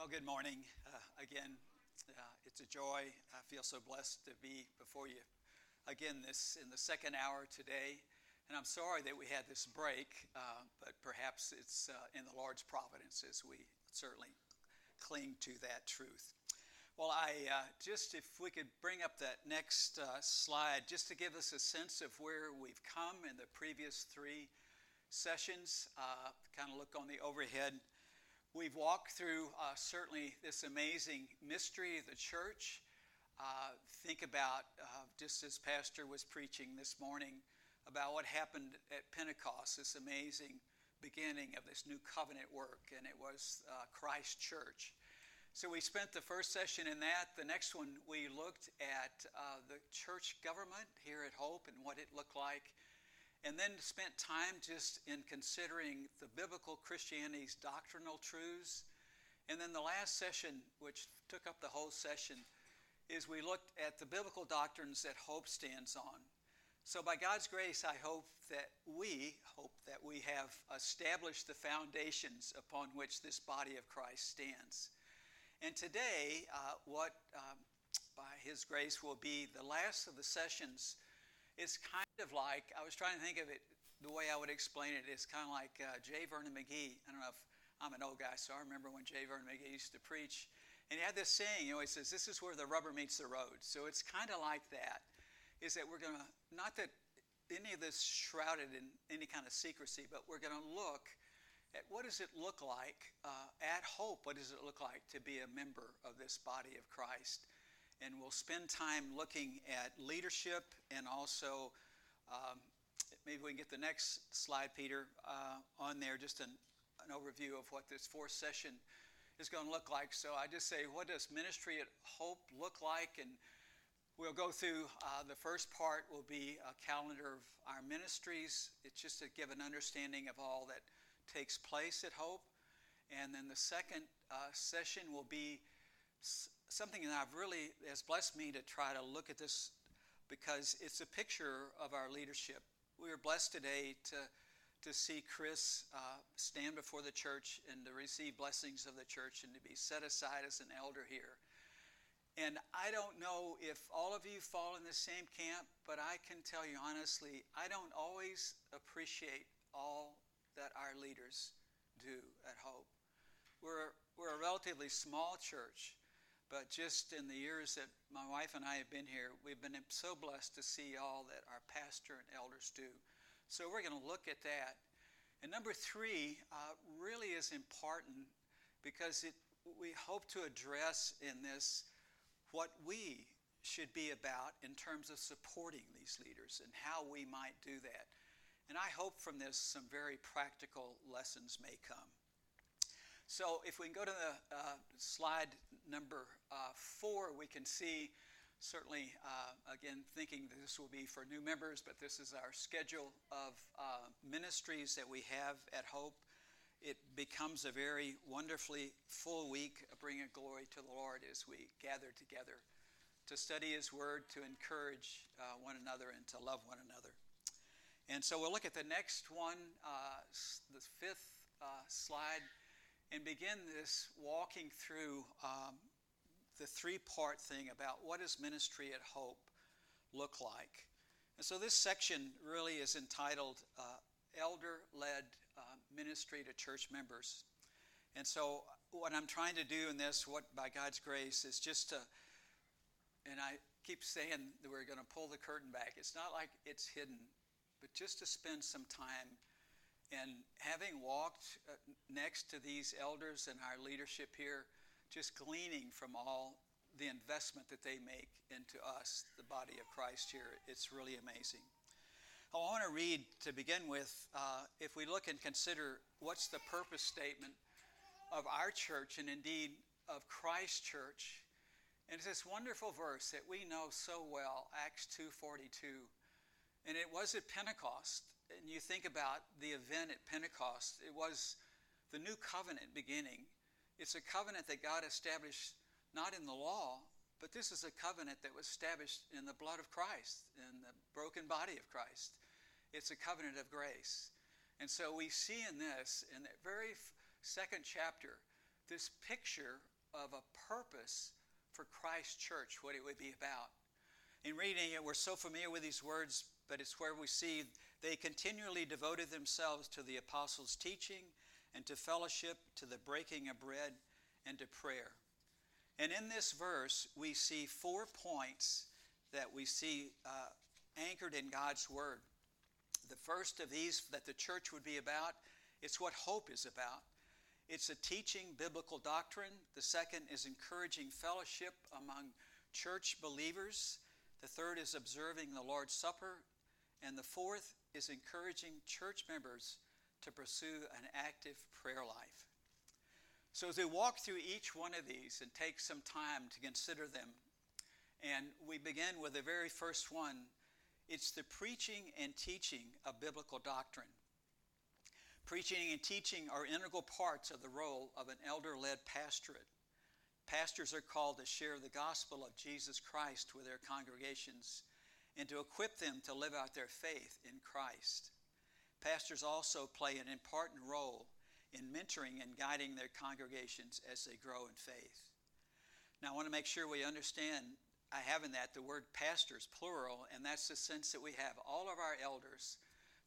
Well, good morning uh, again. Uh, it's a joy. I feel so blessed to be before you again this in the second hour today. And I'm sorry that we had this break, uh, but perhaps it's uh, in the Lord's providence as we certainly cling to that truth. Well, I uh, just if we could bring up that next uh, slide, just to give us a sense of where we've come in the previous three sessions. kind of look on the overhead We've walked through uh, certainly this amazing mystery of the church. Uh, think about, uh, just as Pastor was preaching this morning, about what happened at Pentecost, this amazing beginning of this new covenant work, and it was uh, Christ Church. So we spent the first session in that. The next one, we looked at uh, the church government here at Hope and what it looked like and then spent time just in considering the biblical Christianity's doctrinal truths. And then the last session, which took up the whole session, is we looked at the biblical doctrines that hope stands on. So by God's grace, I hope that we hope that we have established the foundations upon which this body of Christ stands. And today, uh, what um, by His grace will be the last of the sessions it's kind of like, I was trying to think of it, the way I would explain it. it is kind of like uh, J. Vernon McGee. I don't know if I'm an old guy, so I remember when J. Vernon McGee used to preach. And he had this saying, you know, he says, this is where the rubber meets the road. So it's kind of like that, is that we're going to, not that any of this shrouded in any kind of secrecy, but we're going to look at what does it look like uh, at Hope? What does it look like to be a member of this body of Christ? And we'll spend time looking at leadership and also um, maybe we can get the next slide, Peter, uh, on there, just an, an overview of what this fourth session is going to look like. So I just say, what does ministry at Hope look like? And we'll go through uh, the first part will be a calendar of our ministries. It's just to give an understanding of all that takes place at Hope. And then the second uh, session will be something that I've really has blessed me to try to look at this because it's a picture of our leadership. We are blessed today to to see Chris uh, stand before the church and to receive blessings of the church and to be set aside as an elder here. And I don't know if all of you fall in the same camp, but I can tell you honestly, I don't always appreciate all that our leaders do at Hope. We're, we're a relatively small church, but just in the years that my wife and I have been here, we've been so blessed to see all that our pastor and elders do. So we're going to look at that. And number three uh, really is important because it, we hope to address in this what we should be about in terms of supporting these leaders and how we might do that. And I hope from this some very practical lessons may come. So if we can go to the uh, slide number uh, four, we can see certainly, uh, again, thinking that this will be for new members, but this is our schedule of uh, ministries that we have at Hope. It becomes a very wonderfully full week of bringing glory to the Lord as we gather together to study His Word, to encourage uh, one another, and to love one another. And so we'll look at the next one, uh, the fifth slide and begin this walking through um, the three part thing about what does ministry at Hope look like. And so this section really is entitled uh, Elder Led uh, Ministry to Church Members. And so, what I'm trying to do in this, what by God's grace, is just to, and I keep saying that we're going to pull the curtain back. It's not like it's hidden, but just to spend some time and having walked uh, next to these elders and our leadership here, just gleaning from all the investment that they make into us, the body of Christ here, it's really amazing. I want to read to begin with. Uh, if we look and consider what's the purpose statement of our church and indeed of Christ Church, and it's this wonderful verse that we know so well, Acts 2:42, and it was at Pentecost and you think about the event at Pentecost, it was the new covenant beginning. It's a covenant that God established not in the law, but this is a covenant that was established in the blood of Christ, in the broken body of Christ. It's a covenant of grace. And so we see in this, in that very second chapter, this picture of a purpose for Christ's church, what it would be about. In reading it, we're so familiar with these words, but it's where we see they continually devoted themselves to the apostles' teaching and to fellowship, to the breaking of bread, and to prayer. And in this verse, we see four points that we see uh, anchored in God's Word. The first of these that the church would be about, it's what hope is about. It's a teaching biblical doctrine. The second is encouraging fellowship among church believers. The third is observing the Lord's Supper. And the fourth is encouraging church members to pursue an active prayer life. So, as we walk through each one of these and take some time to consider them, and we begin with the very first one it's the preaching and teaching of biblical doctrine. Preaching and teaching are integral parts of the role of an elder led pastorate. Pastors are called to share the gospel of Jesus Christ with their congregations and to equip them to live out their faith in Christ. Pastors also play an important role in mentoring and guiding their congregations as they grow in faith. Now, I want to make sure we understand I have in that the word pastors, plural, and that's the sense that we have all of our elders,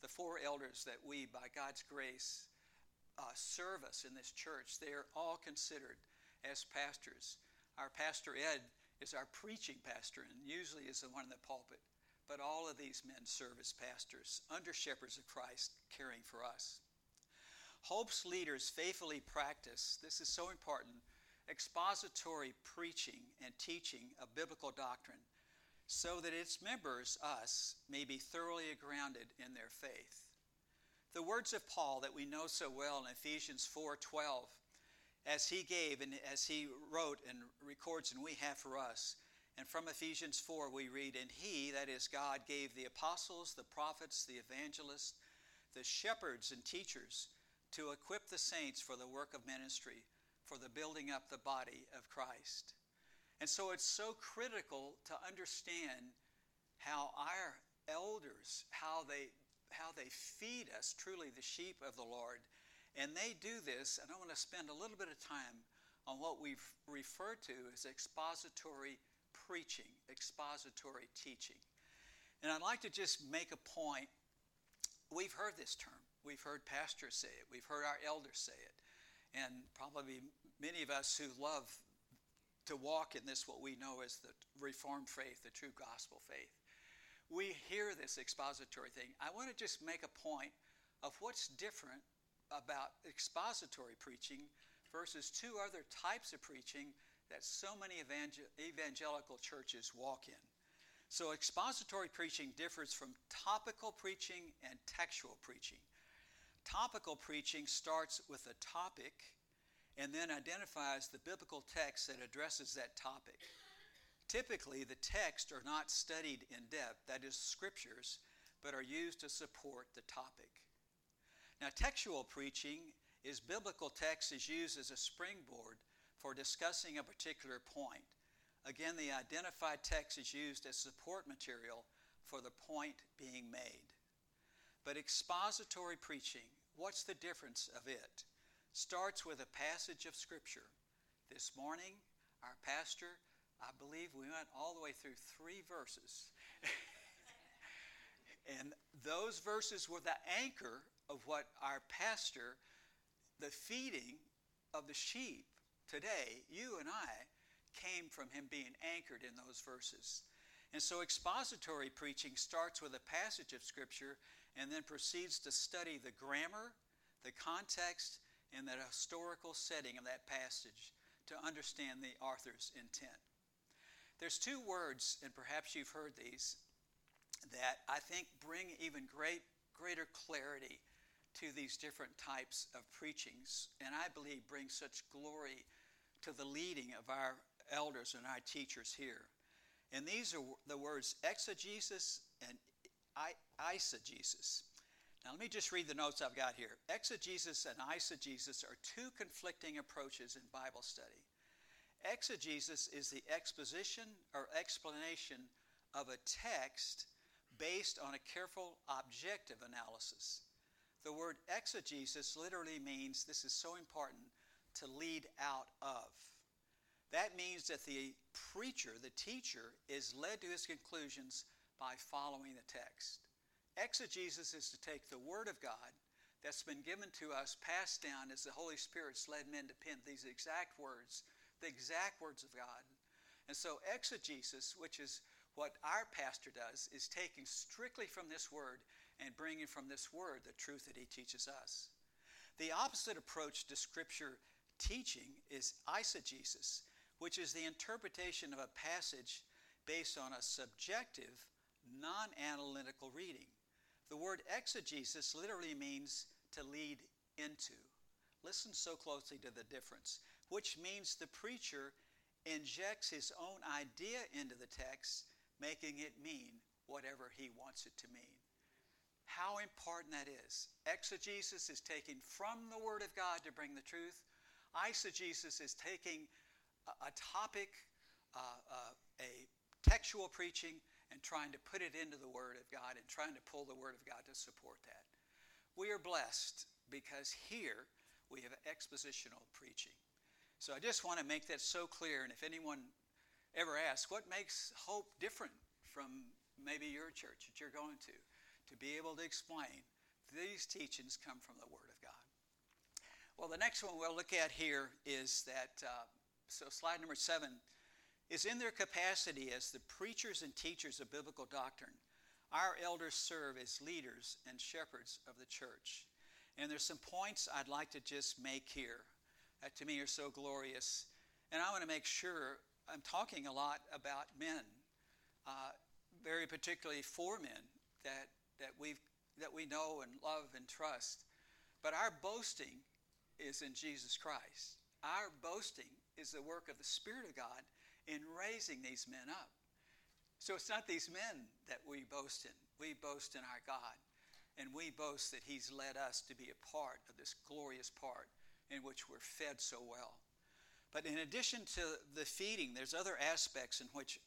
the four elders that we, by God's grace, uh, serve us in this church. They are all considered as pastors. Our pastor Ed is our preaching pastor and usually is the one in the pulpit. But all of these men serve as pastors, under shepherds of Christ, caring for us. Hope's leaders faithfully practice, this is so important, expository preaching and teaching of biblical doctrine so that its members, us, may be thoroughly grounded in their faith. The words of Paul that we know so well in Ephesians 4:12 as he gave and as he wrote and records and we have for us. And from Ephesians 4 we read and he that is God gave the apostles, the prophets, the evangelists, the shepherds and teachers to equip the saints for the work of ministry for the building up the body of Christ. And so it's so critical to understand how our elders, how they how they feed us truly the sheep of the Lord. And they do this, and I want to spend a little bit of time on what we've referred to as expository preaching, expository teaching. And I'd like to just make a point. We've heard this term. We've heard pastors say it. We've heard our elders say it and probably many of us who love to walk in this, what we know as the Reformed faith, the true gospel faith. We hear this expository thing. I want to just make a point of what's different about expository preaching versus two other types of preaching that so many evangel- evangelical churches walk in. So, expository preaching differs from topical preaching and textual preaching. Topical preaching starts with a topic and then identifies the biblical text that addresses that topic. Typically, the texts are not studied in depth, that is, scriptures, but are used to support the topic. Now, textual preaching is biblical text is used as a springboard for discussing a particular point. Again, the identified text is used as support material for the point being made. But expository preaching, what's the difference of it? Starts with a passage of Scripture. This morning, our pastor, I believe we went all the way through three verses. and those verses were the anchor of what our pastor, the feeding of the sheep today, you and I, came from him being anchored in those verses. And so expository preaching starts with a passage of Scripture and then proceeds to study the grammar, the context, and the historical setting of that passage to understand the author's intent. There's two words, and perhaps you've heard these, that I think bring even great, greater clarity to these different types of preachings, and I believe bring such glory to the leading of our elders and our teachers here. And these are the words exegesis and eisegesis. Now, let me just read the notes I've got here. Exegesis and eisegesis are two conflicting approaches in Bible study. Exegesis is the exposition or explanation of a text based on a careful objective analysis. The word exegesis literally means, this is so important, to lead out of. That means that the preacher, the teacher, is led to his conclusions by following the text. Exegesis is to take the Word of God that's been given to us, passed down as the Holy Spirit's led men to pen these exact words, the exact words of God. And so, exegesis, which is what our pastor does, is taking strictly from this Word and bringing from this Word the truth that he teaches us. The opposite approach to Scripture teaching is eisegesis, which is the interpretation of a passage based on a subjective, non analytical reading. The word exegesis literally means to lead into. Listen so closely to the difference, which means the preacher injects his own idea into the text, making it mean whatever he wants it to mean. How important that is. Exegesis is taking from the Word of God to bring the truth. Eisegesis is taking a, a topic, uh, uh, a textual preaching, and trying to put it into the Word of God and trying to pull the Word of God to support that. We are blessed because here we have expositional preaching. So I just want to make that so clear. And if anyone ever asks, what makes Hope different from maybe your church that you're going to, to be able to explain these teachings come from the Word. Well, the next one we'll look at here is that, uh, so slide number seven, is in their capacity as the preachers and teachers of biblical doctrine. Our elders serve as leaders and shepherds of the church. And there's some points I'd like to just make here that to me are so glorious. And I want to make sure I'm talking a lot about men, uh, very particularly for men that, that, we that we know and love and trust. But our boasting is in Jesus Christ. Our boasting is the work of the Spirit of God in raising these men up. So it's not these men that we boast in. We boast in our God. And we boast that He's led us to be a part of this glorious part in which we're fed so well. But in addition to the feeding, there's other aspects in which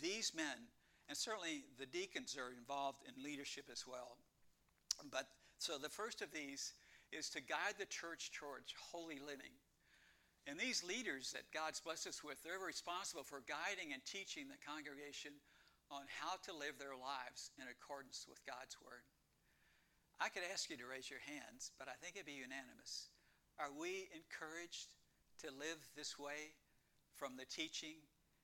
these men, and certainly the deacons, are involved in leadership as well. But so the first of these is to guide the church towards holy living. And these leaders that God's blessed us with, they're responsible for guiding and teaching the congregation on how to live their lives in accordance with God's word. I could ask you to raise your hands, but I think it'd be unanimous. Are we encouraged to live this way from the teaching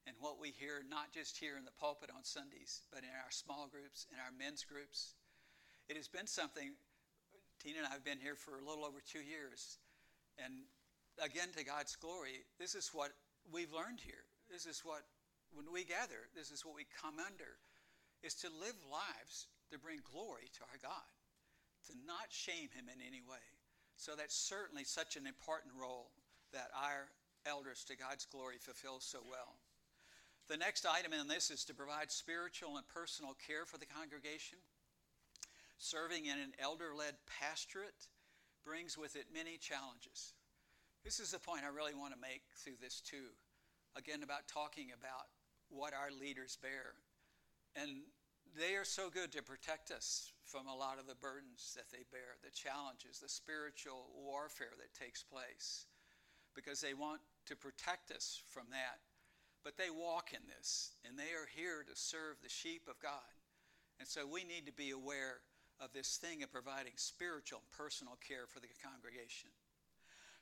and what we hear, not just here in the pulpit on Sundays, but in our small groups, in our men's groups? It has been something, Tina and I have been here for a little over two years. And again, to God's glory, this is what we've learned here. This is what when we gather, this is what we come under, is to live lives to bring glory to our God, to not shame Him in any way. So that's certainly such an important role that our elders to God's glory fulfill so well. The next item in this is to provide spiritual and personal care for the congregation. Serving in an elder led pastorate brings with it many challenges. This is the point I really want to make through this, too. Again, about talking about what our leaders bear. And they are so good to protect us from a lot of the burdens that they bear, the challenges, the spiritual warfare that takes place, because they want to protect us from that. But they walk in this, and they are here to serve the sheep of God. And so we need to be aware of this thing of providing spiritual and personal care for the congregation.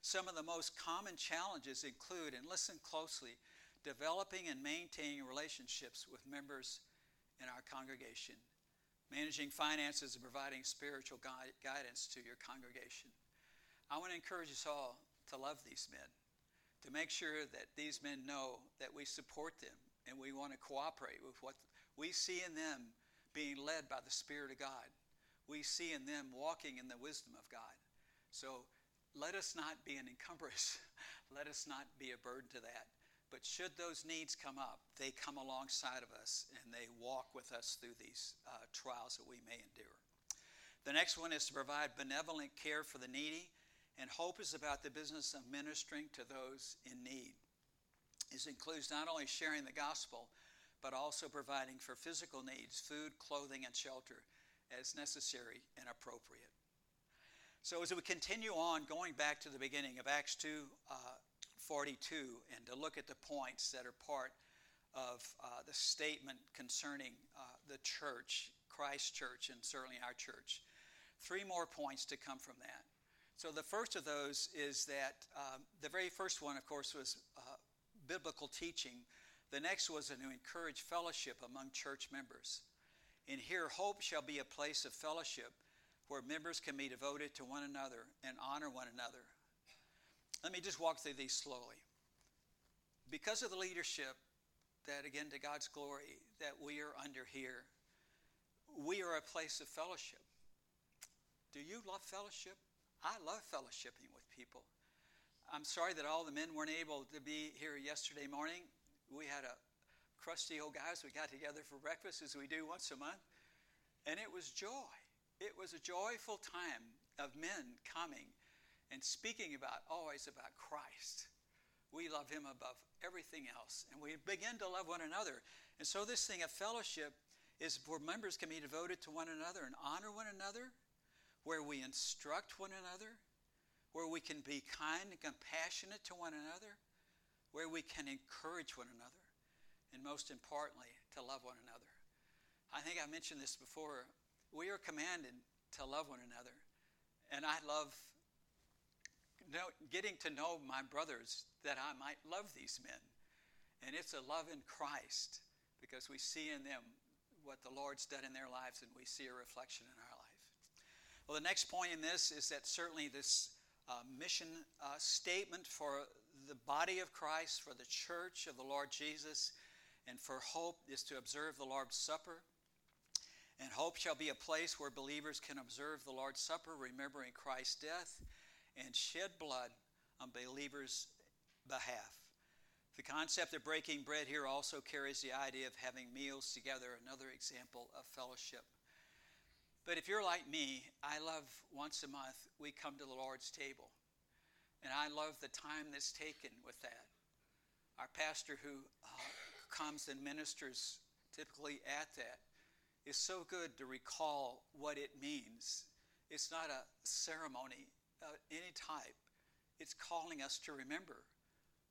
Some of the most common challenges include, and listen closely, developing and maintaining relationships with members in our congregation, managing finances and providing spiritual guidance to your congregation. I want to encourage us all to love these men, to make sure that these men know that we support them and we want to cooperate with what we see in them being led by the Spirit of God. We see in them walking in the wisdom of God. So let us not be an encumbrance. let us not be a burden to that. But should those needs come up, they come alongside of us and they walk with us through these uh, trials that we may endure. The next one is to provide benevolent care for the needy, and hope is about the business of ministering to those in need. This includes not only sharing the gospel, but also providing for physical needs, food, clothing, and shelter as necessary and appropriate. So, as we continue on, going back to the beginning of Acts 2, uh, 42 and to look at the points that are part of uh, the statement concerning uh, the church, Christ Church, and certainly our church. Three more points to come from that. So, the first of those is that um, the very first one, of course, was uh, biblical teaching. The next was to encourage fellowship among church members. And here, hope shall be a place of fellowship where members can be devoted to one another and honor one another. Let me just walk through these slowly. Because of the leadership that, again, to God's glory, that we are under here, we are a place of fellowship. Do you love fellowship? I love fellowshipping with people. I'm sorry that all the men weren't able to be here yesterday morning. We had a crusty old guys. We got together for breakfast as we do once a month. And it was joy. It was a joyful time of men coming and speaking about always about Christ. We love him above everything else. And we begin to love one another. And so this thing of fellowship is where members can be devoted to one another and honor one another, where we instruct one another, where we can be kind and compassionate to one another, where we can encourage one another, and most importantly, to love one another. I think I mentioned this before we are commanded to love one another. And I love getting to know my brothers that I might love these men. And it's a love in Christ because we see in them what the Lord's done in their lives and we see a reflection in our life. Well, the next point in this is that certainly this uh, mission uh, statement for the body of Christ, for the church of the Lord Jesus, and for hope is to observe the Lord's Supper. And hope shall be a place where believers can observe the Lord's Supper, remembering Christ's death and shed blood on believers' behalf. The concept of breaking bread here also carries the idea of having meals together, another example of fellowship. But if you're like me, I love once a month we come to the Lord's table. And I love the time that's taken with that. Our pastor who uh, comes and ministers typically at that is so good to recall what it means. It's not a ceremony of any type, it's calling us to remember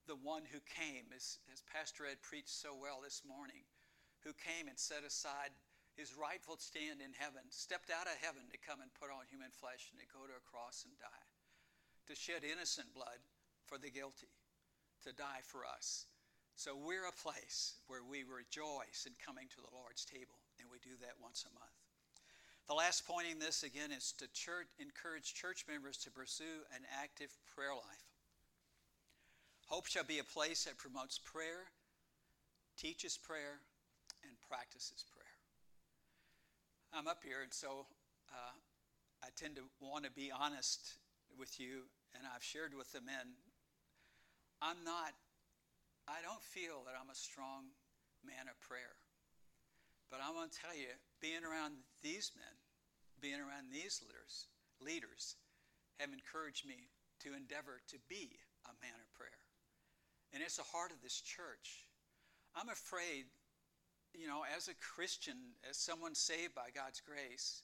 the one who came, as, as Pastor Ed preached so well this morning, who came and set aside his rightful stand in heaven, stepped out of heaven to come and put on human flesh and to go to a cross and die, to shed innocent blood for the guilty, to die for us. So we're a place where we rejoice in coming to the Lord's table and we do that once a month. The last point in this, again, is to church, encourage church members to pursue an active prayer life. Hope shall be a place that promotes prayer, teaches prayer, and practices prayer. I'm up here, and so uh, I tend to want to be honest with you, and I've shared with the men. I'm not, I don't feel that I'm a strong man of prayer. But I want to tell you, being around these men, being around these leaders, leaders have encouraged me to endeavor to be a man of prayer. And it's the heart of this church. I'm afraid, you know, as a Christian, as someone saved by God's grace,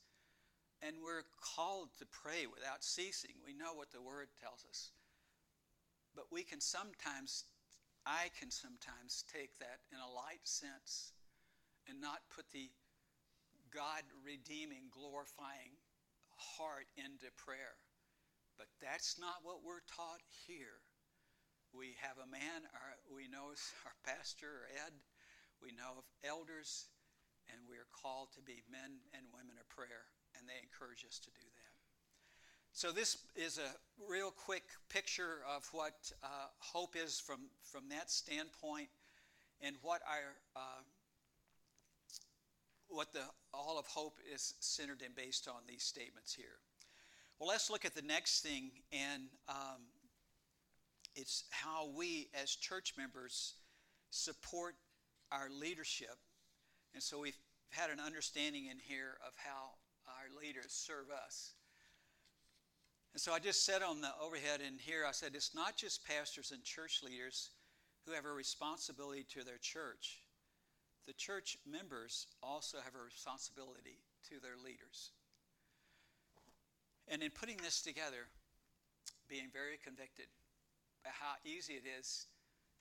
and we're called to pray without ceasing. We know what the word tells us. But we can sometimes, I can sometimes take that in a light sense and not put the God redeeming, glorifying heart into prayer. But that's not what we're taught here. We have a man, our, we know our pastor, Ed, we know of elders, and we are called to be men and women of prayer, and they encourage us to do that. So, this is a real quick picture of what uh, hope is from, from that standpoint and what our uh, what the all of hope is centered and based on these statements here. Well, let's look at the next thing, and um, it's how we as church members support our leadership. And so we've had an understanding in here of how our leaders serve us. And so I just said on the overhead in here, I said, it's not just pastors and church leaders who have a responsibility to their church the church members also have a responsibility to their leaders. And in putting this together, being very convicted, by how easy it is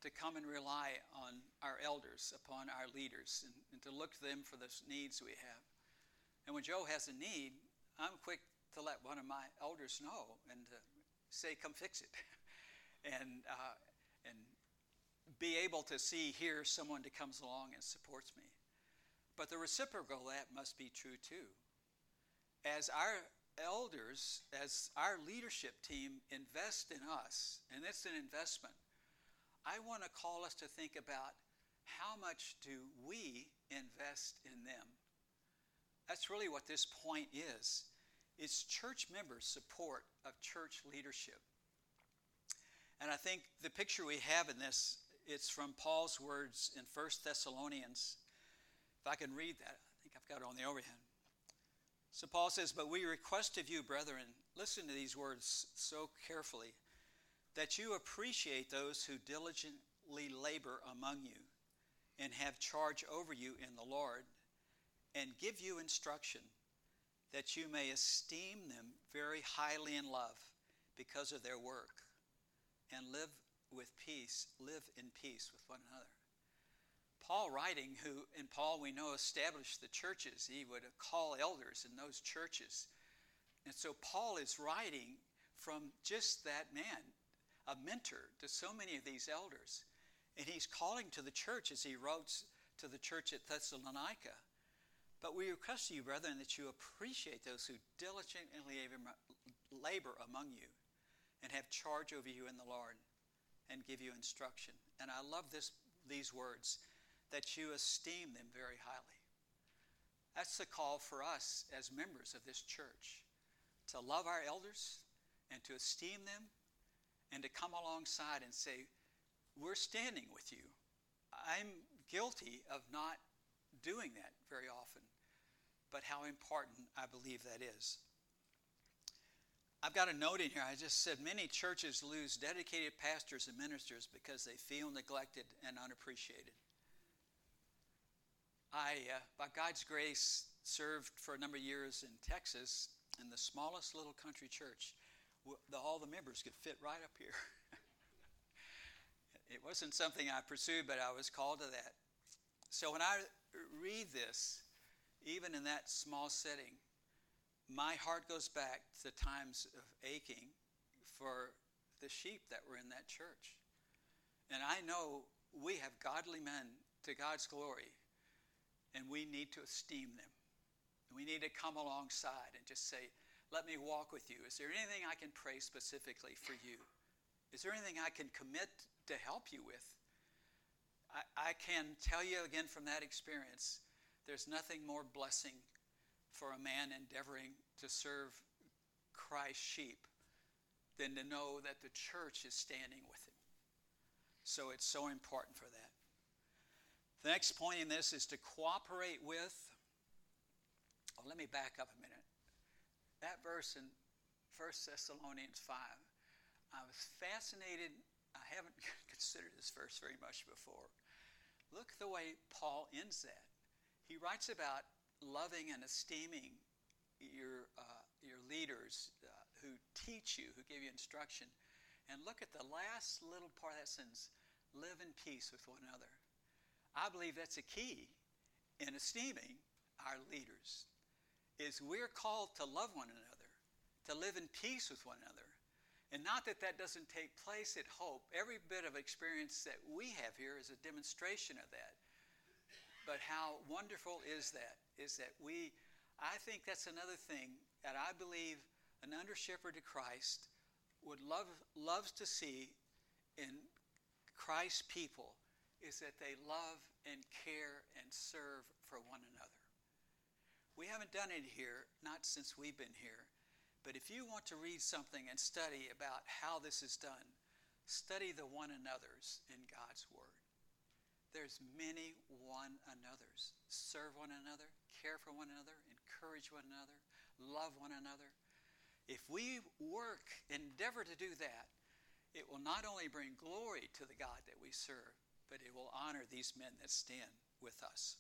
to come and rely on our elders, upon our leaders, and, and to look to them for the needs we have. And when Joe has a need, I'm quick to let one of my elders know and to say, "Come fix it," and uh, and be able to see here someone that comes along and supports me. But the reciprocal that must be true too. As our elders, as our leadership team invest in us, and it's an investment, I want to call us to think about how much do we invest in them? That's really what this point is. It's church members' support of church leadership. And I think the picture we have in this, it's from Paul's words in 1 Thessalonians. If I can read that, I think I've got it on the overhead. So Paul says, But we request of you, brethren, listen to these words so carefully, that you appreciate those who diligently labor among you and have charge over you in the Lord and give you instruction, that you may esteem them very highly in love because of their work and live with peace, live in peace with one another. Paul writing, who, and Paul we know established the churches, he would call elders in those churches. And so Paul is writing from just that man, a mentor to so many of these elders. And he's calling to the church as he wrote to the church at Thessalonica. But we request you, brethren, that you appreciate those who diligently labor among you and have charge over you in the Lord and give you instruction. And I love this, these words that you esteem them very highly. That's the call for us as members of this church to love our elders and to esteem them and to come alongside and say, We're standing with you. I'm guilty of not doing that very often, but how important I believe that is. I've got a note in here. I just said many churches lose dedicated pastors and ministers because they feel neglected and unappreciated. I, uh, by God's grace, served for a number of years in Texas in the smallest little country church. The, all the members could fit right up here. it wasn't something I pursued, but I was called to that. So when I read this, even in that small setting, my heart goes back to the times of aching for the sheep that were in that church. And I know we have godly men to God's glory and we need to esteem them. We need to come alongside and just say, Let me walk with you. Is there anything I can pray specifically for you? Is there anything I can commit to help you with? I, can tell you again from that experience, there's nothing more blessing for a man endeavoring to serve Christ's sheep than to know that the church is standing with him. So it's so important for that. The next point in this is to cooperate with. Oh, let me back up a minute. That verse in 1 Thessalonians 5, I was fascinated. I haven't considered this verse very much before. Look the way Paul ends that. He writes about loving and esteeming your, uh, your leaders uh, who teach you, who give you instruction. And look at the last little part of that sentence live in peace with one another. I believe that's a key in esteeming our leaders is we're called to love one another, to live in peace with one another. And not that that doesn't take place at Hope. Every bit of experience that we have here is a demonstration of that. But how wonderful is that? Is that we, I think that's another thing that I believe an under shepherd to Christ would love, loves to see in Christ's people is that they love and care and serve for one another. We haven't done it here, not since we've been here, but if you want to read something and study about how this is done, study the one another's in God's Word. There's many one another's. Serve one another, care for one another, encourage one another, love one another. If we work, endeavor to do that, it will not only bring glory to the God that we serve, but it will honor these men that stand with us.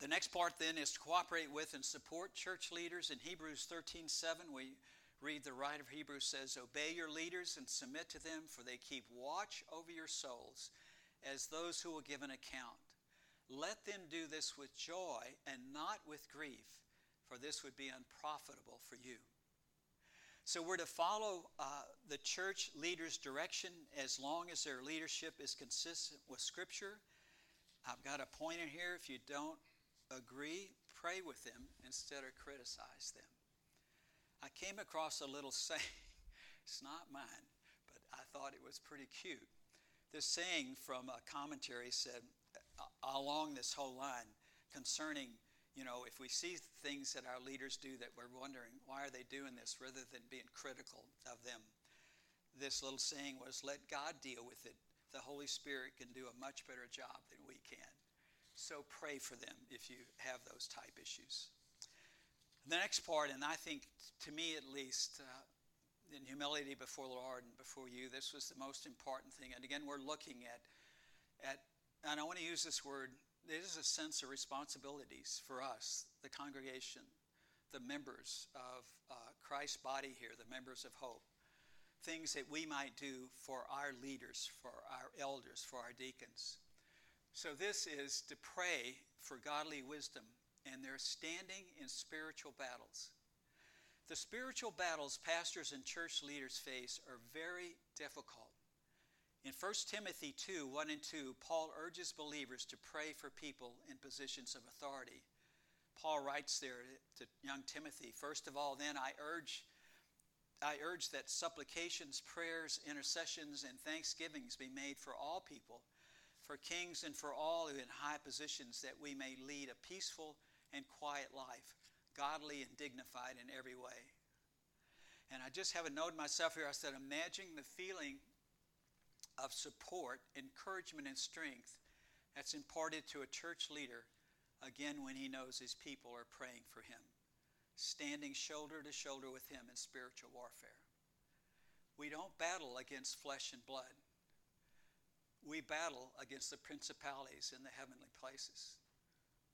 The next part then is to cooperate with and support church leaders. In Hebrews 13 7, we read the writer of Hebrews says, Obey your leaders and submit to them, for they keep watch over your souls as those who will give an account. Let them do this with joy and not with grief, for this would be unprofitable for you. So we're to follow uh, the church leaders' direction as long as their leadership is consistent with Scripture. I've got a point in here. If you don't agree, pray with them instead of criticize them. I came across a little saying. it's not mine, but I thought it was pretty cute. This saying from a commentary said, uh, along this whole line, concerning you know, if we see things that our leaders do that we're wondering, why are they doing this, rather than being critical of them, this little saying was, let God deal with it. The Holy Spirit can do a much better job than we can. So pray for them if you have those type issues. The next part, and I think to me at least, uh, in humility before the Lord and before you, this was the most important thing. And again, we're looking at, at and I want to use this word there is a sense of responsibilities for us, the congregation, the members of uh, Christ's body here, the members of Hope. Things that we might do for our leaders, for our elders, for our deacons. So, this is to pray for godly wisdom, and they're standing in spiritual battles. The spiritual battles pastors and church leaders face are very difficult. In 1 Timothy 2 1 and 2, Paul urges believers to pray for people in positions of authority. Paul writes there to young Timothy, First of all, then I urge, I urge that supplications, prayers, intercessions, and thanksgivings be made for all people, for kings and for all who in high positions, that we may lead a peaceful and quiet life, godly and dignified in every way. And I just have a note myself here. I said, imagine the feeling of support, encouragement, and strength that's imparted to a church leader, again, when he knows his people are praying for him, standing shoulder to shoulder with him in spiritual warfare. We don't battle against flesh and blood. We battle against the principalities in the heavenly places.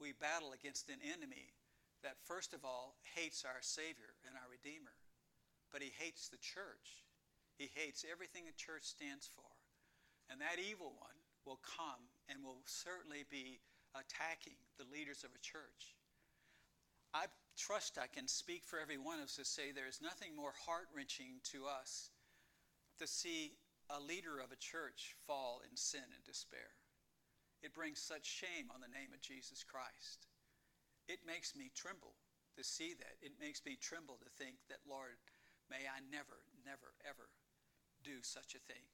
We battle against an enemy that, first of all, hates our Savior and our Redeemer, but he hates the church. He hates everything the church stands for. And that evil one will come and will certainly be attacking the leaders of a church. I trust I can speak for every one of us to say there is nothing more heart wrenching to us to see a leader of a church fall in sin and despair. It brings such shame on the name of Jesus Christ. It makes me tremble to see that. It makes me tremble to think that, Lord, may I never, never, ever do such a thing.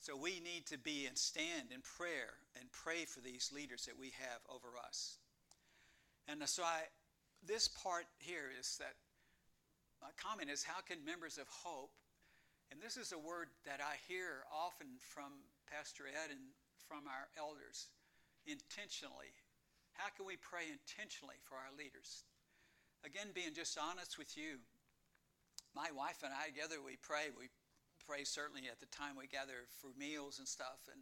So we need to be and stand in prayer and pray for these leaders that we have over us. And so I, this part here is that my comment is how can members of hope, and this is a word that I hear often from Pastor Ed and from our elders, intentionally. How can we pray intentionally for our leaders? Again, being just honest with you, my wife and I together, we pray. We pray certainly at the time we gather for meals and stuff. And,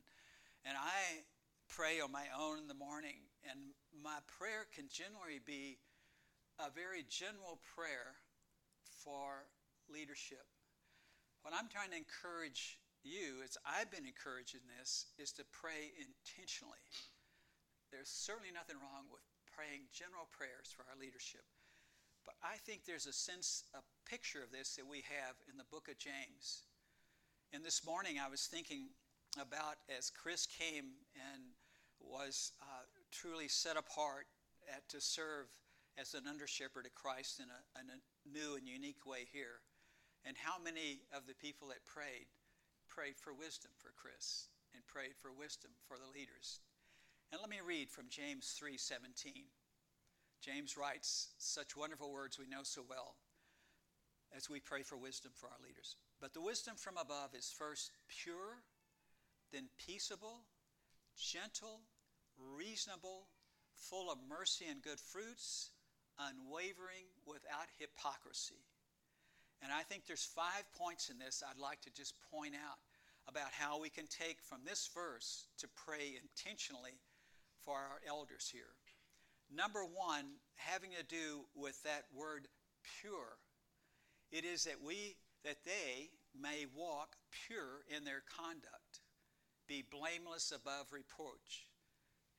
and I pray on my own in the morning. And my prayer can generally be a very general prayer for leadership. What I'm trying to encourage you, as I've been encouraged in this, is to pray intentionally. There's certainly nothing wrong with praying general prayers for our leadership. But I think there's a sense, a picture of this that we have in the book of James. And this morning I was thinking about as Chris came and was uh, truly set apart at, to serve as an under shepherd of Christ in a, in a new and unique way here, and how many of the people that prayed prayed for wisdom for Chris and prayed for wisdom for the leaders. And let me read from James 3:17. James writes such wonderful words we know so well as we pray for wisdom for our leaders. But the wisdom from above is first pure, then peaceable, gentle, reasonable, full of mercy and good fruits, unwavering, without hypocrisy. And I think there's five points in this I'd like to just point out about how we can take from this verse to pray intentionally for our elders here. Number one, having to do with that word pure It is that we that they may walk pure in their conduct, be blameless above reproach.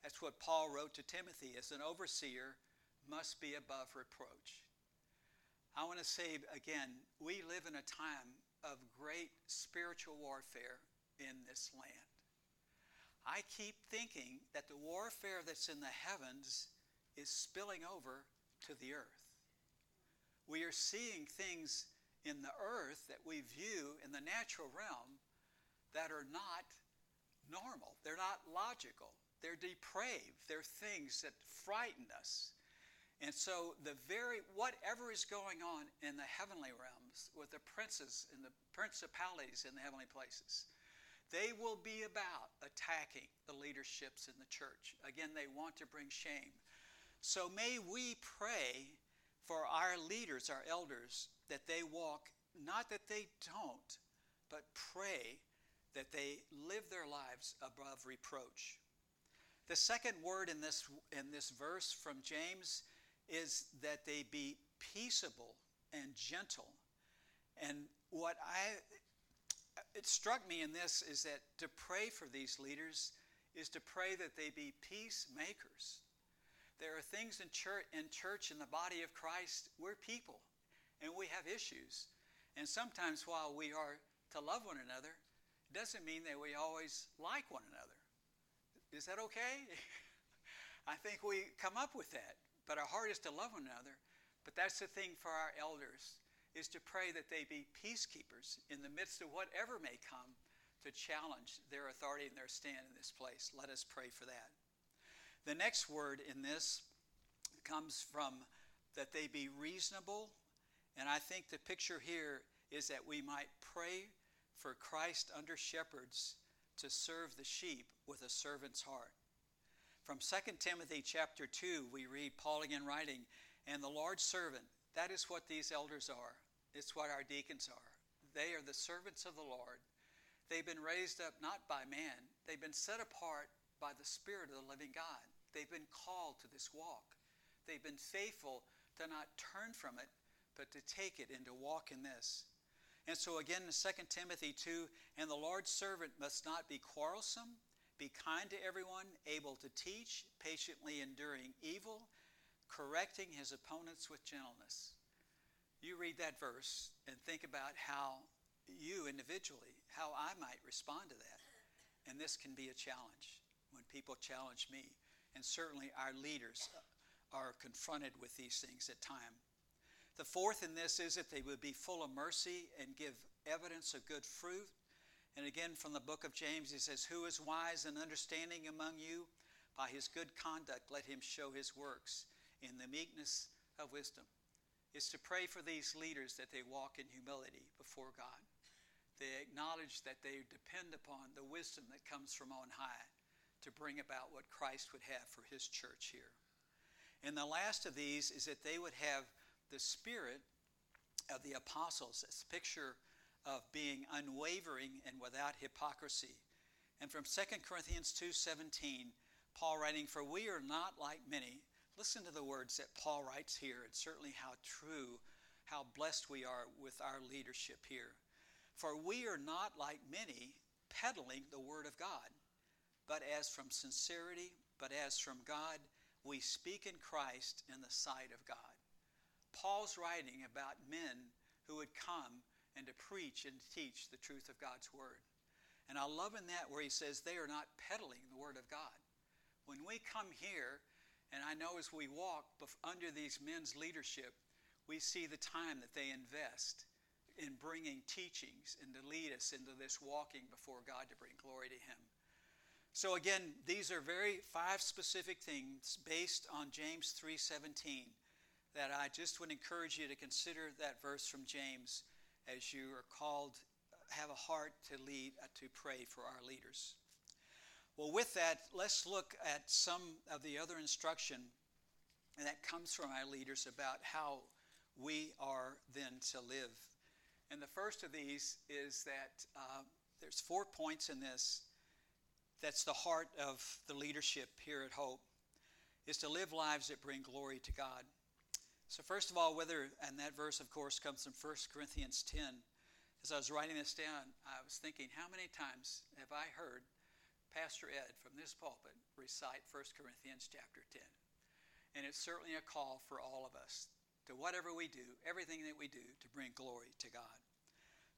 That's what Paul wrote to Timothy as an overseer must be above reproach. I want to say again, we live in a time of great spiritual warfare in this land. I keep thinking that the warfare that's in the heavens is spilling over to the earth. We are seeing things in the earth that we view in the natural realm that are not normal. They're not logical. They're depraved. They're things that frighten us. And so the very whatever is going on in the heavenly realms with the princes and the principalities in the heavenly places, they will be about attacking the leaderships in the church. Again, they want to bring shame. So may we pray for our leaders, our elders, that they walk, not that they don't, but pray that they live their lives above reproach. The second word in this, in this verse from James is that they be peaceable and gentle. And what I it struck me in this is that to pray for these leaders is to pray that they be peacemakers. There are things in church, in church, in the body of Christ, we're people and we have issues. And sometimes while we are to love one another, it doesn't mean that we always like one another. Is that okay? I think we come up with that. But our heart is to love one another. But that's the thing for our elders is to pray that they be peacekeepers in the midst of whatever may come to challenge their authority and their stand in this place. Let us pray for that. The next word in this comes from that they be reasonable. And I think the picture here is that we might pray for Christ under shepherds to serve the sheep with a servant's heart. From 2 Timothy chapter 2, we read Paul again writing, And the Lord's servant, that is what these elders are. It's what our deacons are. They are the servants of the Lord. They've been raised up not by man, they've been set apart by the Spirit of the living God. They've been called to this walk. They've been faithful to not turn from it, but to take it and to walk in this. And so again in 2 Timothy 2, and the Lord's servant must not be quarrelsome, be kind to everyone, able to teach, patiently enduring evil, correcting his opponents with gentleness. You read that verse and think about how you individually, how I might respond to that. And this can be a challenge when people challenge me. And certainly our leaders are confronted with these things at time. The fourth in this is that they would be full of mercy and give evidence of good fruit. And again, from the book of James, he says, Who is wise and understanding among you? By his good conduct, let him show his works in the meekness of wisdom is to pray for these leaders that they walk in humility before God. They acknowledge that they depend upon the wisdom that comes from on high to bring about what Christ would have for his church here. And the last of these is that they would have the spirit of the apostles, this picture of being unwavering and without hypocrisy. And from 2 Corinthians 2:17, Paul writing, "For we are not like many Listen to the words that Paul writes here, and certainly how true, how blessed we are with our leadership here. For we are not like many peddling the word of God, but as from sincerity, but as from God, we speak in Christ in the sight of God. Paul's writing about men who would come and to preach and teach the truth of God's word. And I love in that where he says they are not peddling the word of God. When we come here and I know as we walk under these men's leadership, we see the time that they invest in bringing teachings and to lead us into this walking before God to bring glory to Him. So again, these are very five specific things based on James 3:17 that I just would encourage you to consider that verse from James as you are called have a heart to lead uh, to pray for our leaders. Well, with that, let's look at some of the other instruction that comes from our leaders about how we are then to live. And the first of these is that uh, there's four points in this. That's the heart of the leadership here at Hope, is to live lives that bring glory to God. So, first of all, whether, and that verse, of course, comes from 1 Corinthians 10. As I was writing this down, I was thinking, how many times have I heard Pastor Ed from this pulpit recite 1 Corinthians chapter 10? And it's certainly a call for all of us to whatever we do, everything that we do, to bring glory to God.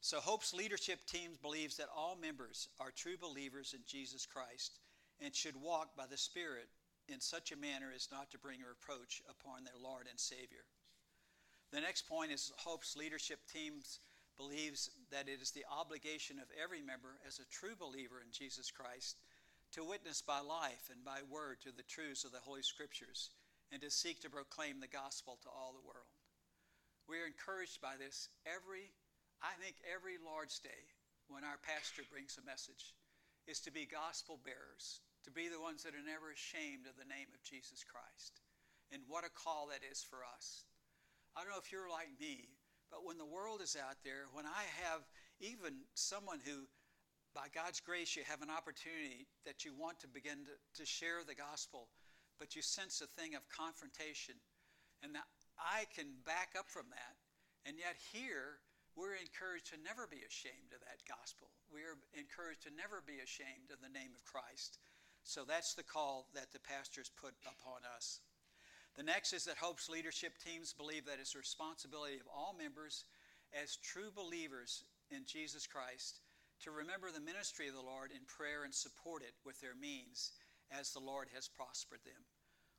So, Hope's leadership team believes that all members are true believers in Jesus Christ and should walk by the Spirit in such a manner as not to bring a reproach upon their Lord and Savior. The next point is Hope's leadership team believes that it is the obligation of every member as a true believer in Jesus Christ to witness by life and by word to the truths of the Holy Scriptures and to seek to proclaim the gospel to all the world. We are encouraged by this every, I think, every Lord's Day when our pastor brings a message is to be gospel bearers, to be the ones that are never ashamed of the name of Jesus Christ. And what a call that is for us. I don't know if you're like me, but when the world is out there, when I have even someone who, by God's grace, you have an opportunity that you want to begin to, to share the gospel, but you sense a thing of confrontation, and that I can back up from that. And yet, here, we're encouraged to never be ashamed of that gospel. We are encouraged to never be ashamed of the name of Christ. So that's the call that the pastors put upon us. The next is that Hope's leadership teams believe that it's the responsibility of all members as true believers in Jesus Christ to remember the ministry of the Lord in prayer and support it with their means as the Lord has prospered them.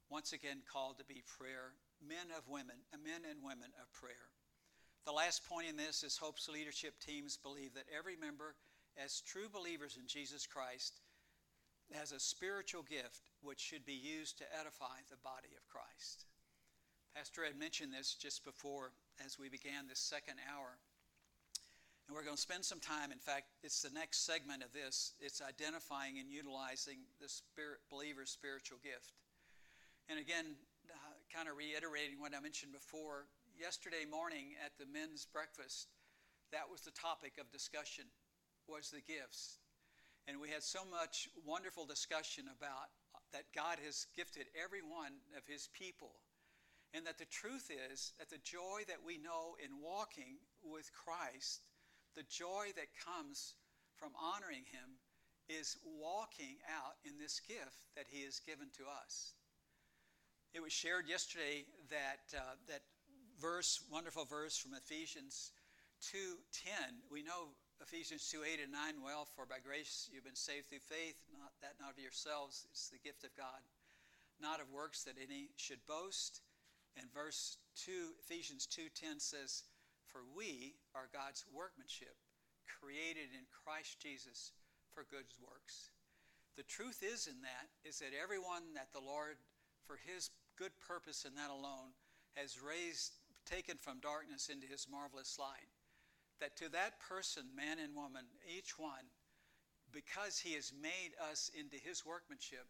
Once again, called to be prayer, men of women, uh, men and women of prayer. The last point in this is Hope's leadership teams believe that every member, as true believers in Jesus Christ, as a spiritual gift which should be used to edify the body of Christ. Pastor had mentioned this just before as we began this second hour. And we're going to spend some time, in fact, it's the next segment of this. It's identifying and utilizing the spirit, believer's spiritual gift. And again, uh, kind of reiterating what I mentioned before, yesterday morning at the men's breakfast, that was the topic of discussion, was the gifts. And we had so much wonderful discussion about uh, that God has gifted every one of his people. And that the truth is that the joy that we know in walking with Christ, the joy that comes from honoring him, is walking out in this gift that he has given to us. It was shared yesterday that, uh, that verse, wonderful verse from Ephesians 2.10. We know Ephesians 2 8 and 9, well, for by grace you've been saved through faith, not that not of yourselves, it's the gift of God, not of works that any should boast. And verse 2, Ephesians 2:10 says, For we are God's workmanship, created in Christ Jesus for good works. The truth is in that is that everyone that the Lord, for his good purpose and that alone, has raised, taken from darkness into his marvelous light that to that person, man and woman, each one, because he has made us into his workmanship,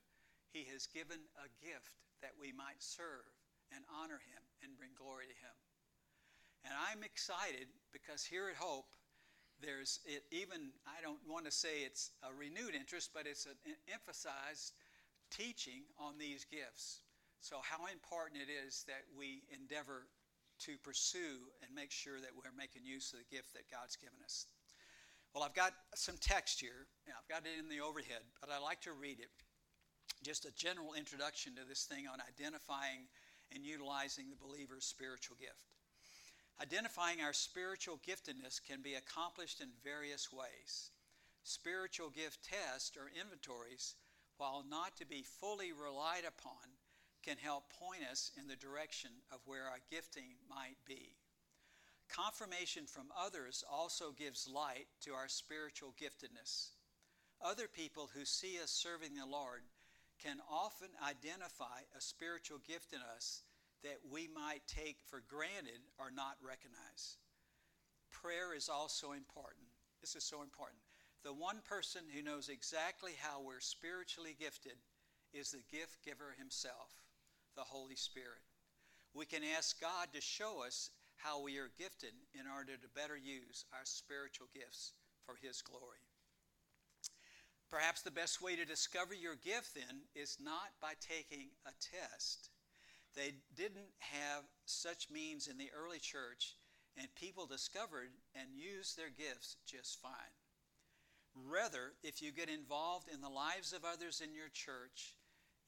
he has given a gift that we might serve and honor him and bring glory to him. And I'm excited because here at Hope, there's it even, I don't want to say it's a renewed interest, but it's an emphasized teaching on these gifts. So, how important it is that we endeavor to pursue and make sure that we're making use of the gift that God's given us. Well, I've got some text here. I've got it in the overhead, but I'd like to read it. Just a general introduction to this thing on identifying and utilizing the believer's spiritual gift. Identifying our spiritual giftedness can be accomplished in various ways. Spiritual gift tests or inventories, while not to be fully relied upon, can help point us in the direction of where our gifting might be. Confirmation from others also gives light to our spiritual giftedness. Other people who see us serving the Lord can often identify a spiritual gift in us that we might take for granted or not recognize. Prayer is also important. This is so important. The one person who knows exactly how we're spiritually gifted is the gift giver himself the Holy Spirit. We can ask God to show us how we are gifted in order to better use our spiritual gifts for His glory. Perhaps the best way to discover your gift then is not by taking a test. They didn't have such means in the early church, and people discovered and used their gifts just fine. Rather, if you get involved in the lives of others in your church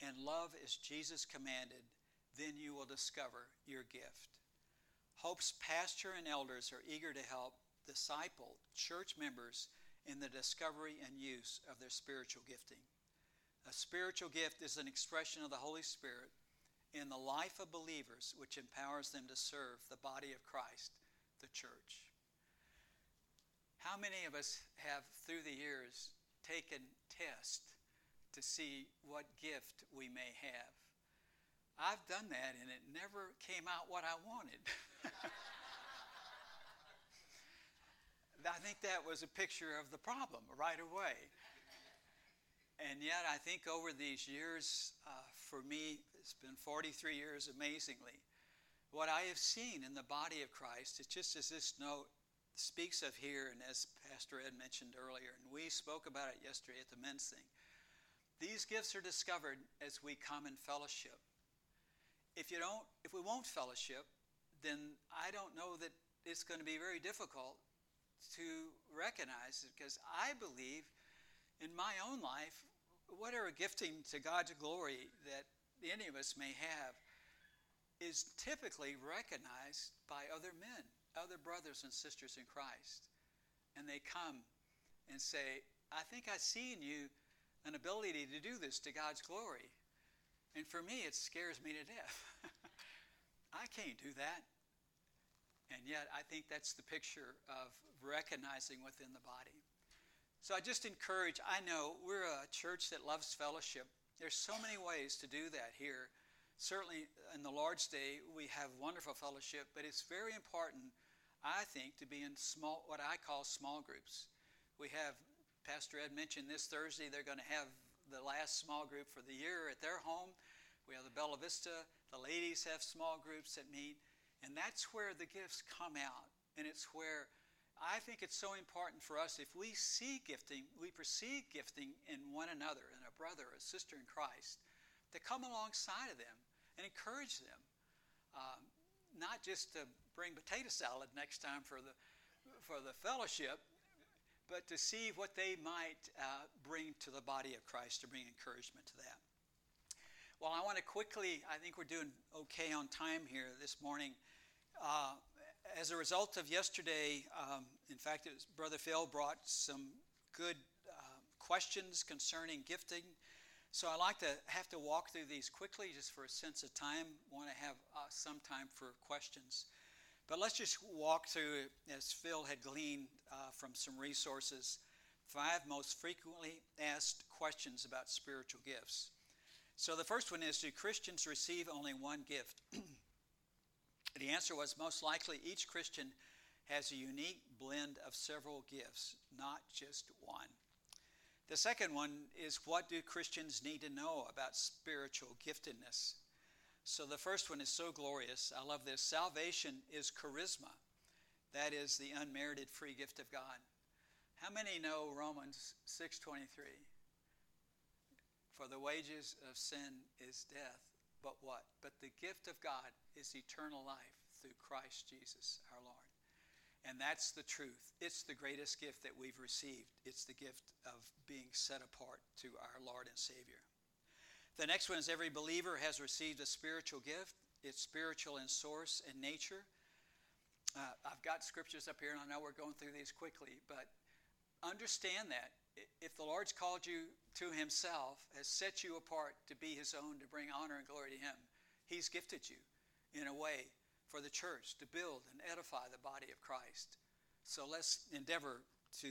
and love as Jesus commanded, then you will discover your gift. Hope's pastor and elders are eager to help disciple church members in the discovery and use of their spiritual gifting. A spiritual gift is an expression of the Holy Spirit in the life of believers, which empowers them to serve the body of Christ, the church. How many of us have, through the years, taken tests to see what gift we may have? I've done that and it never came out what I wanted. I think that was a picture of the problem right away. And yet, I think over these years, uh, for me, it's been 43 years amazingly. What I have seen in the body of Christ, it's just as this note speaks of here, and as Pastor Ed mentioned earlier, and we spoke about it yesterday at the men's thing. These gifts are discovered as we come in fellowship. If you don't, if we won't fellowship, then I don't know that it's going to be very difficult to recognize it because I believe in my own life, whatever gifting to God's glory that any of us may have is typically recognized by other men, other brothers and sisters in Christ. And they come and say, I think I see in you an ability to do this to God's glory. And for me, it scares me to death. I can't do that. And yet, I think that's the picture of recognizing within the body. So I just encourage, I know we're a church that loves fellowship. There's so many ways to do that here. Certainly in the Lord's Day, we have wonderful fellowship, but it's very important, I think, to be in small, what I call small groups. We have, Pastor Ed mentioned this Thursday, they're going to have the last small group for the year at their home. We have the Bella Vista, the ladies have small groups that meet, and that's where the gifts come out. And it's where I think it's so important for us if we see gifting, we perceive gifting in one another, in a brother, a sister in Christ, to come alongside of them and encourage them. Um, not just to bring potato salad next time for the, for the fellowship, but to see what they might uh, bring to the body of Christ to bring encouragement to that. Well, I want to quickly, I think we're doing okay on time here this morning. Uh, as a result of yesterday, um, in fact, was, Brother Phil brought some good uh, questions concerning gifting. So I'd like to have to walk through these quickly just for a sense of time. Want to have uh, some time for questions. But let's just walk through, as Phil had gleaned uh, from some resources, five most frequently asked questions about spiritual gifts. So the first one is Do Christians receive only one gift? The answer was most likely each Christian has a unique blend of several gifts, not just one. The second one is what do Christians need to know about spiritual giftedness? So the first one is so glorious. I love this. Salvation is charisma. That is the unmerited free gift of God. How many know Romans 6:23? For the wages of sin is death, but what? But the gift of God is eternal life through Christ Jesus our Lord. And that's the truth. It's the greatest gift that we've received. It's the gift of being set apart to our Lord and Savior. The next one is every believer has received a spiritual gift. It's spiritual in source and nature. Uh, I've got scriptures up here, and I know we're going through these quickly, but understand that if the Lord's called you to Himself, has set you apart to be His own, to bring honor and glory to Him, He's gifted you in a way for the church to build and edify the body of Christ. So let's endeavor to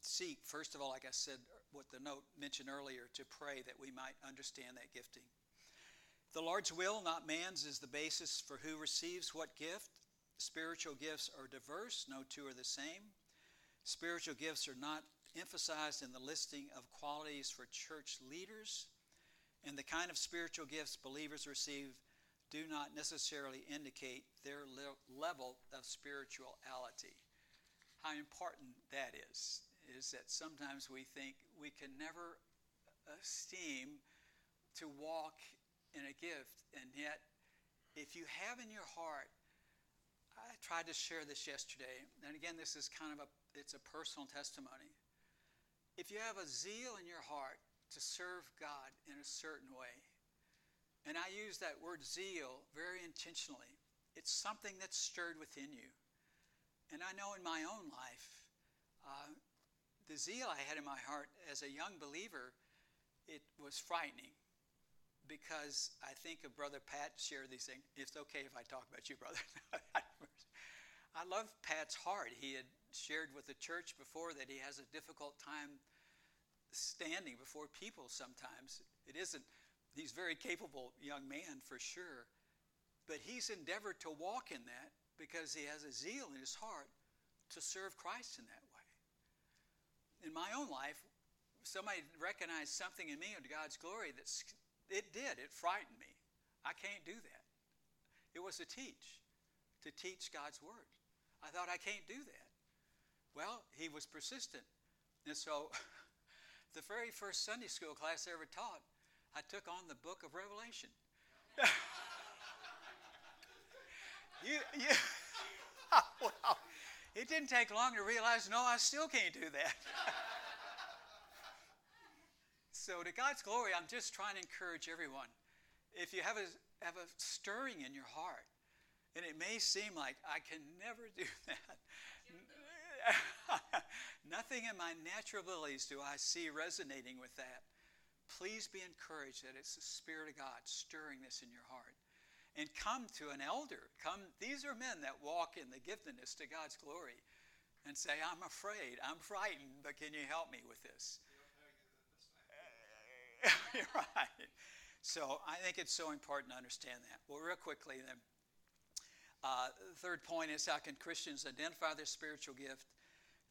seek, first of all, like I said, what the note mentioned earlier, to pray that we might understand that gifting. The Lord's will, not man's, is the basis for who receives what gift. Spiritual gifts are diverse, no two are the same. Spiritual gifts are not emphasized in the listing of qualities for church leaders, and the kind of spiritual gifts believers receive do not necessarily indicate their level of spirituality. How important that is, is that sometimes we think we can never esteem to walk in a gift, and yet if you have in your heart, I tried to share this yesterday, and again, this is kind of a it's a personal testimony. If you have a zeal in your heart to serve God in a certain way, and I use that word zeal very intentionally, it's something that's stirred within you. And I know in my own life, uh, the zeal I had in my heart as a young believer, it was frightening because I think of Brother Pat shared these things. It's okay if I talk about you, brother. I love Pat's heart. He had shared with the church before that he has a difficult time standing before people sometimes. It isn't, he's very capable young man for sure, but he's endeavored to walk in that because he has a zeal in his heart to serve Christ in that. In my own life, somebody recognized something in me of God's glory that it did, it frightened me. I can't do that. It was to teach, to teach God's word. I thought, I can't do that. Well, he was persistent. And so, the very first Sunday school class I ever taught, I took on the book of Revelation. you, you, well, it didn't take long to realize, no, I still can't do that. so, to God's glory, I'm just trying to encourage everyone. If you have a, have a stirring in your heart, and it may seem like I can never do that. Nothing in my natural abilities do I see resonating with that. Please be encouraged that it's the Spirit of God stirring this in your heart. And come to an elder. Come, these are men that walk in the giftedness to God's glory and say, I'm afraid, I'm frightened, but can you help me with this? Right. So I think it's so important to understand that. Well, real quickly then. Uh, third point is how can Christians identify their spiritual gift?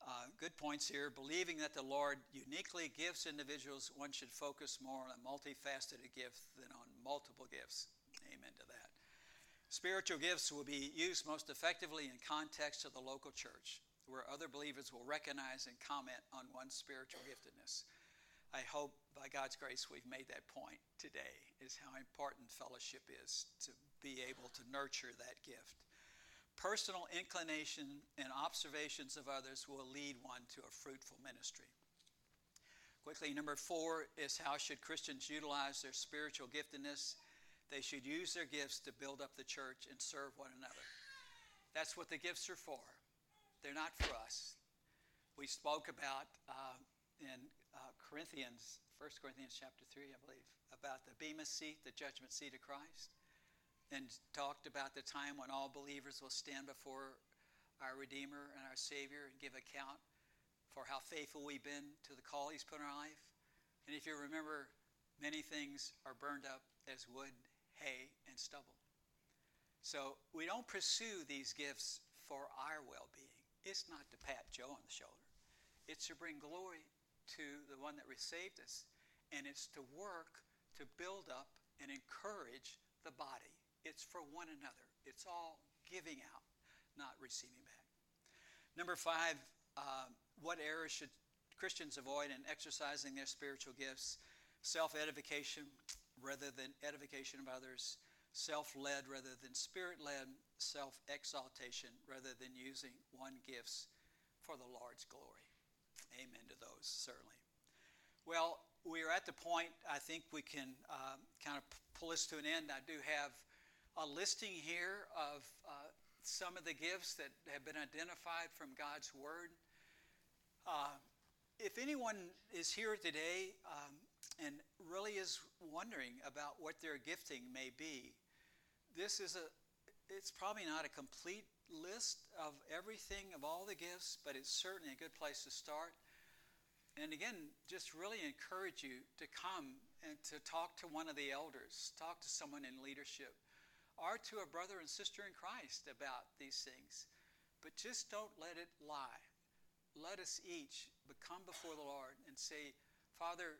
Uh, good points here. Believing that the Lord uniquely gives individuals, one should focus more on a multifaceted gift than on multiple gifts. Amen to that. Spiritual gifts will be used most effectively in context of the local church, where other believers will recognize and comment on one's spiritual giftedness. I hope by God's grace we've made that point today, is how important fellowship is to be able to nurture that gift. Personal inclination and observations of others will lead one to a fruitful ministry. Quickly, number four is how should Christians utilize their spiritual giftedness? They should use their gifts to build up the church and serve one another. That's what the gifts are for. They're not for us. We spoke about uh, in uh, Corinthians, 1 Corinthians chapter 3, I believe, about the Bema seat, the judgment seat of Christ and talked about the time when all believers will stand before our Redeemer and our Savior and give account for how faithful we've been to the call He's put in our life. And if you remember, many things are burned up as wood, hay, and stubble. So we don't pursue these gifts for our well being. It's not to pat Joe on the shoulder, it's to bring glory to the one that received us, and it's to work to build up and encourage the body. It's for one another. It's all giving out, not receiving back. Number five, uh, what errors should Christians avoid in exercising their spiritual gifts? Self edification rather than edification of others, self led rather than spirit led, self exaltation rather than using one gifts for the Lord's glory. Amen to those, certainly. Well, we are at the point, I think we can uh, kind of pull this to an end. I do have a listing here of uh, some of the gifts that have been identified from God's Word. Uh, if anyone is here today um, and really is wondering about what their gifting may be, this is a it's probably not a complete list of everything of all the gifts, but it's certainly a good place to start. And again, just really encourage you to come and to talk to one of the elders, talk to someone in leadership or to a brother and sister in Christ about these things. But just don't let it lie. Let us each come before the Lord and say, Father,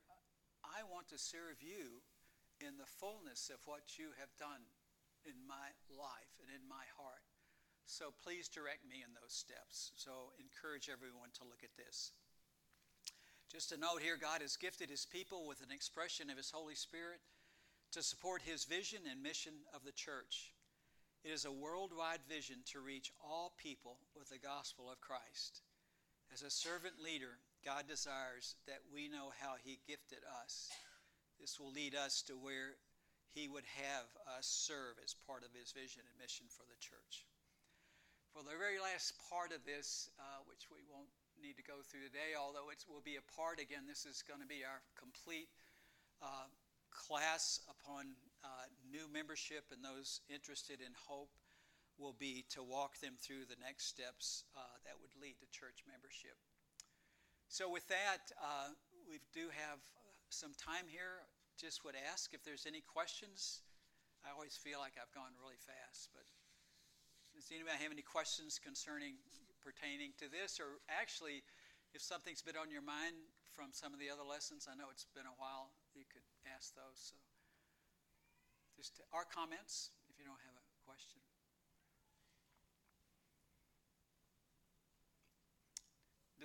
I want to serve you in the fullness of what you have done in my life and in my heart. So please direct me in those steps. So encourage everyone to look at this. Just a note here God has gifted his people with an expression of his Holy Spirit to support his vision and mission of the church. It is a worldwide vision to reach all people with the gospel of Christ. As a servant leader, God desires that we know how He gifted us. This will lead us to where He would have us serve as part of His vision and mission for the church. For the very last part of this, uh, which we won't need to go through today, although it will be a part again, this is going to be our complete uh, class upon uh, new membership and those interested in hope will be to walk them through the next steps uh, that would lead to church membership. So, with that, uh, we do have some time here. Just would ask if there's any questions. I always feel like I've gone really fast, but does anybody have any questions concerning pertaining to this, or actually, if something's been on your mind from some of the other lessons? I know it's been a while. You could ask those. So, just our comments if you don't have a question.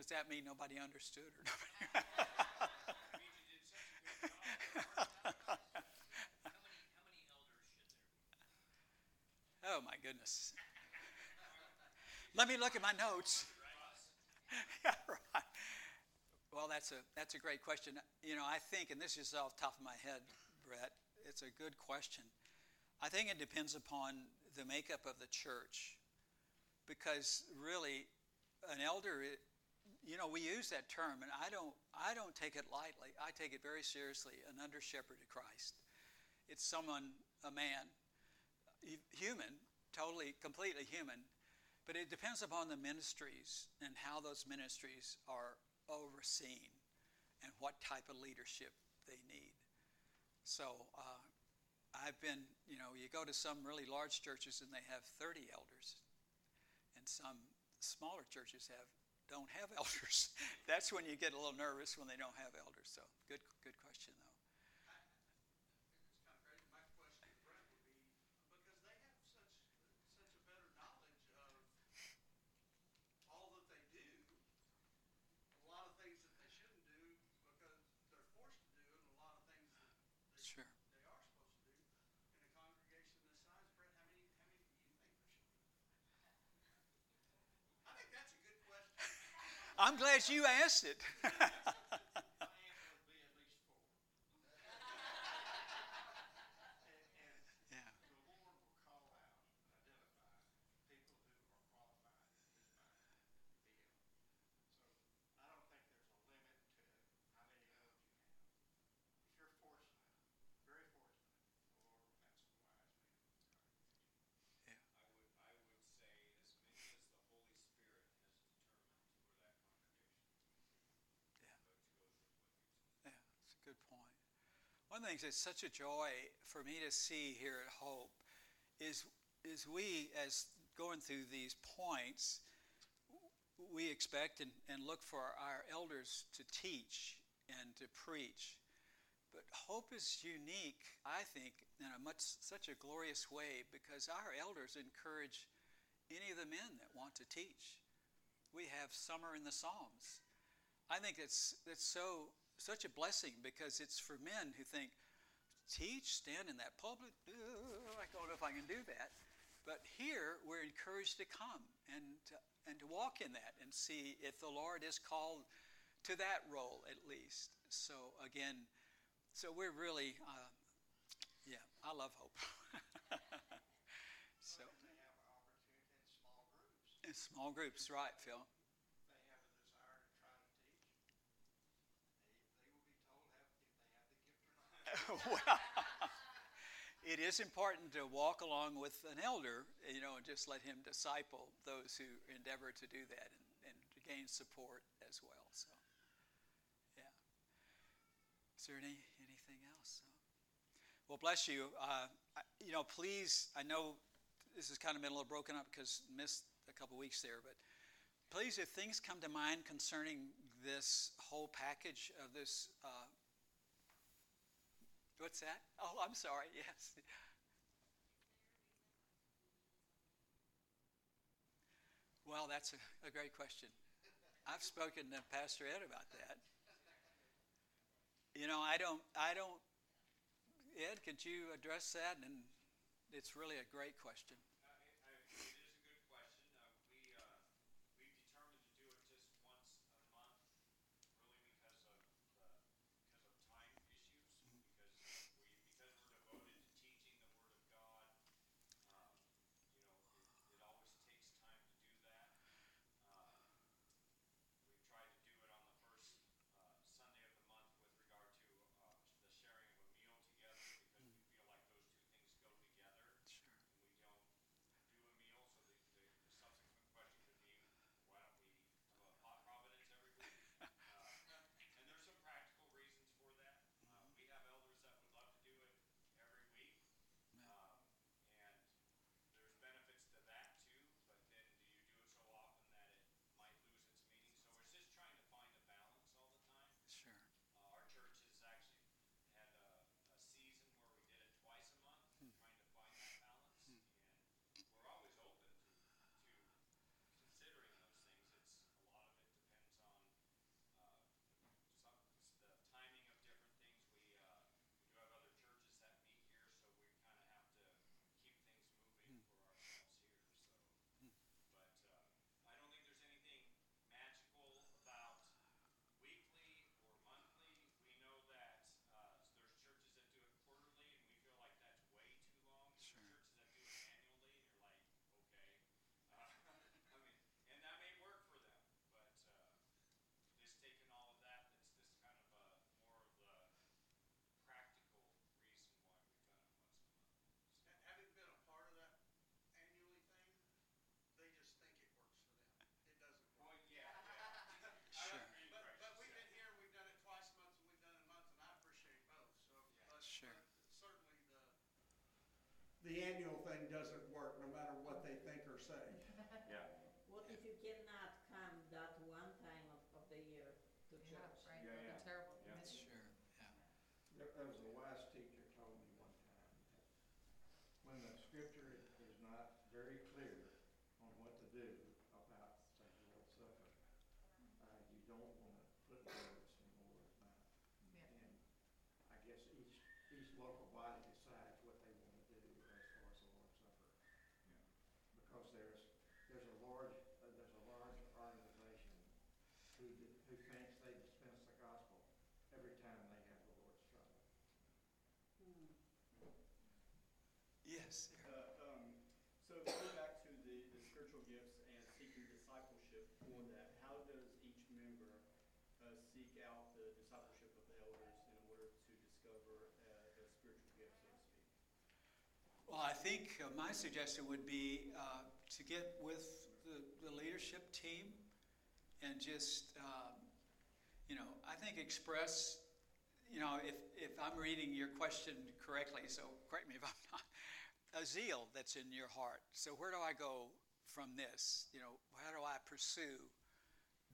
Does that mean nobody understood or nobody? oh my goodness. Let me look at my notes. yeah, right. Well, that's a that's a great question. You know, I think, and this is off the top of my head, Brett. It's a good question. I think it depends upon the makeup of the church, because really, an elder you know, we use that term, and I don't, I don't take it lightly. I take it very seriously. An under shepherd of Christ. It's someone, a man, human, totally, completely human, but it depends upon the ministries and how those ministries are overseen and what type of leadership they need. So uh, I've been, you know, you go to some really large churches and they have 30 elders, and some smaller churches have don't have elders. That's when you get a little nervous when they don't have elders. So good, good question though. I'm glad you asked it. One of the things that's such a joy for me to see here at Hope is, is we, as going through these points, we expect and, and look for our elders to teach and to preach. But hope is unique, I think, in a much such a glorious way because our elders encourage any of the men that want to teach. We have summer in the Psalms. I think it's that's so such a blessing because it's for men who think, teach, stand in that pulpit. I don't know if I can do that. But here we're encouraged to come and to, and to walk in that and see if the Lord is called to that role at least. So again, so we're really, uh, yeah, I love hope. so. In small groups, right, Phil? well, it is important to walk along with an elder, you know, and just let him disciple those who endeavor to do that and, and to gain support as well. So, yeah. Is there any anything else? Well, bless you. Uh, you know, please. I know this has kind of been a little broken up because missed a couple weeks there, but please, if things come to mind concerning this whole package of this uh, What's that? Oh, I'm sorry. Yes. Well, that's a, a great question. I've spoken to Pastor Ed about that. You know, I don't, I don't, Ed, could you address that? And it's really a great question. The annual thing doesn't work, no matter what they think or say. Yeah, What if you cannot come that one time of, of the year to Yeah, church? right, Yeah, that'd be yeah. terrible. Yeah. Miss- Sure, yeah. There, there was a wise teacher told me one time, when the scripture is not very clear on what to do about the Lord's Supper, uh, you don't wanna put words in the Lord's mouth. Yeah. And I guess each, each local body decides what they wanna do as far as the Lord's Supper. Because there's, there's a large, uh, there's a large organization who, d- who thinks they dispense the gospel every time they have the Lord's Supper. Yes, Uh, um, So going back to the, the spiritual gifts and seeking discipleship for that, how does each member uh, seek out the discipleship of the elders in order to discover uh, a spiritual gift, so to speak? Well, I think uh, my suggestion would be uh, to get with the, the leadership team and just, um, you know, I think express, you know, if, if I'm reading your question correctly, so correct me if I'm not, a zeal that's in your heart. So where do I go from this? You know, how do I pursue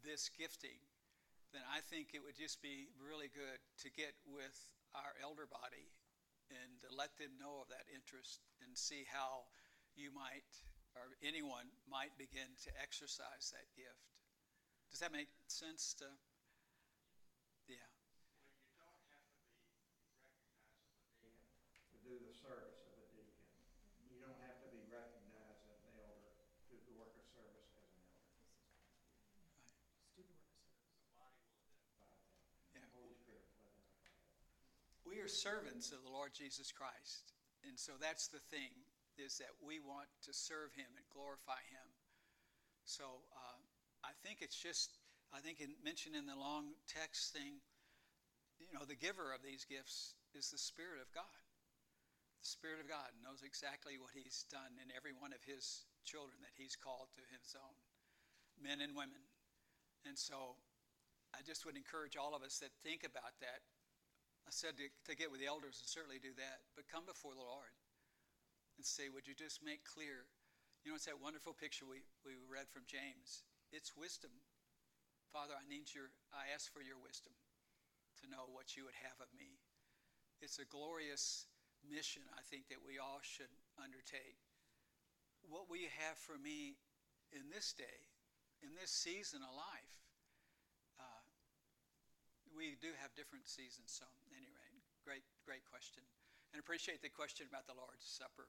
this gifting? Then I think it would just be really good to get with our elder body and let them know of that interest and see how you might or anyone might begin to exercise that gift. Does that make sense to yeah. To do the of a deacon. You don't have to be recognized as an elder to do the work of service as an elder. Student work service. The body will identify that. Yeah. The Holy Spirit will identify that. We are servants of the Lord Jesus Christ. And so that's the thing is that we want to serve him and glorify him. So uh, I think it's just, I think in, mentioned in the long text thing, you know, the giver of these gifts is the Spirit of God. The Spirit of God knows exactly what he's done in every one of his children that he's called to his own, men and women. And so I just would encourage all of us that think about that I said to, to get with the elders and certainly do that, but come before the Lord and say, Would you just make clear? You know, it's that wonderful picture we, we read from James. It's wisdom. Father, I need your, I ask for your wisdom to know what you would have of me. It's a glorious mission, I think, that we all should undertake. What will you have for me in this day, in this season of life? We do have different seasons, so anyway, great, great question. And appreciate the question about the Lord's Supper.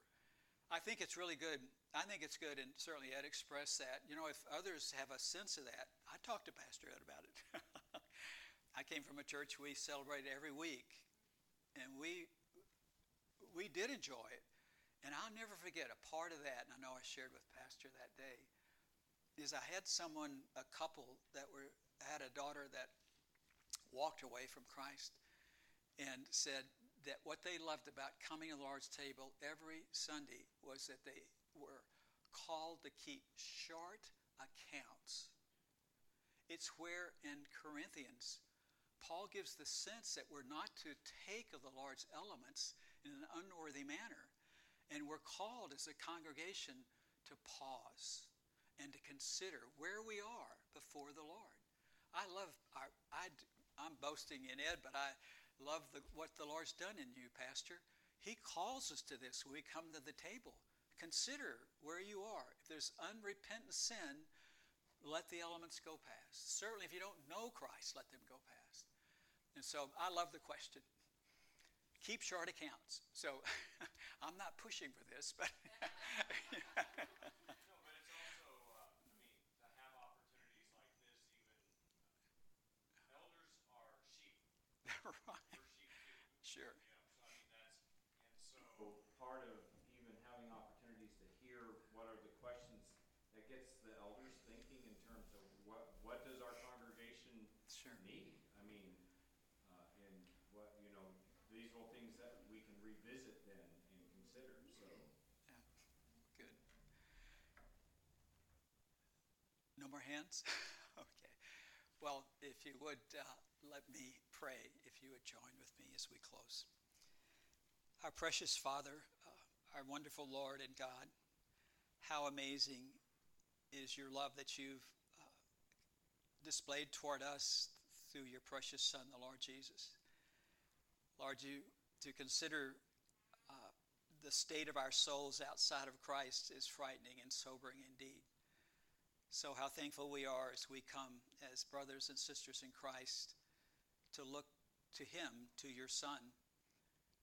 I think it's really good. I think it's good, and certainly Ed expressed that. You know, if others have a sense of that, I talked to Pastor Ed about it. I came from a church we celebrated every week, and we we did enjoy it. And I'll never forget a part of that, and I know I shared with Pastor that day, is I had someone, a couple that were had a daughter that walked away from Christ and said that what they loved about coming to the Lord's table every Sunday was that they were called to keep short accounts. It's where in Corinthians, Paul gives the sense that we're not to take of the Lord's elements in an unworthy manner. And we're called as a congregation to pause and to consider where we are before the Lord. I love our, I, I'm boasting in Ed, but I love the, what the Lord's done in you, Pastor. He calls us to this when we come to the table. Consider where you are. If there's unrepentant sin, let the elements go past. Certainly, if you don't know Christ, let them go past. And so I love the question. Keep short accounts. So I'm not pushing for this, but. No, but it's also, uh, I mean, to have opportunities like this, even, uh, elders are sheep, right. we're sheep too. Sure. You know, so I mean, that's, and so part of even having opportunities to hear what are the questions that gets the elders thinking in terms of what, what does our congregation Sure. need? I mean, uh, and what, you know, these are things that we can revisit then and consider, so. Yeah. Good. No more hands? okay. Well, if you would uh, let me pray, if you would join with me as we close. Our precious Father, uh, our wonderful Lord and God, how amazing is your love that you've uh, displayed toward us through your precious Son, the Lord Jesus. Lord, you to consider uh, the state of our souls outside of Christ is frightening and sobering indeed. So, how thankful we are as we come as brothers and sisters in Christ to look to Him, to your Son,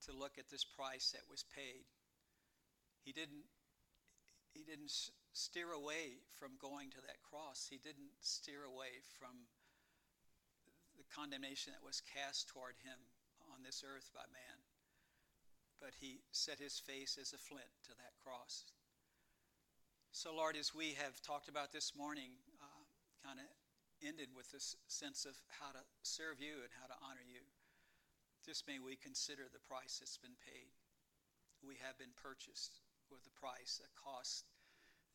to look at this price that was paid. He didn't, he didn't steer away from going to that cross, He didn't steer away from the condemnation that was cast toward Him on this earth by man. But He set His face as a flint to that cross. So, Lord, as we have talked about this morning, uh, kind of ended with this sense of how to serve you and how to honor you, just may we consider the price that's been paid. We have been purchased with a price, a cost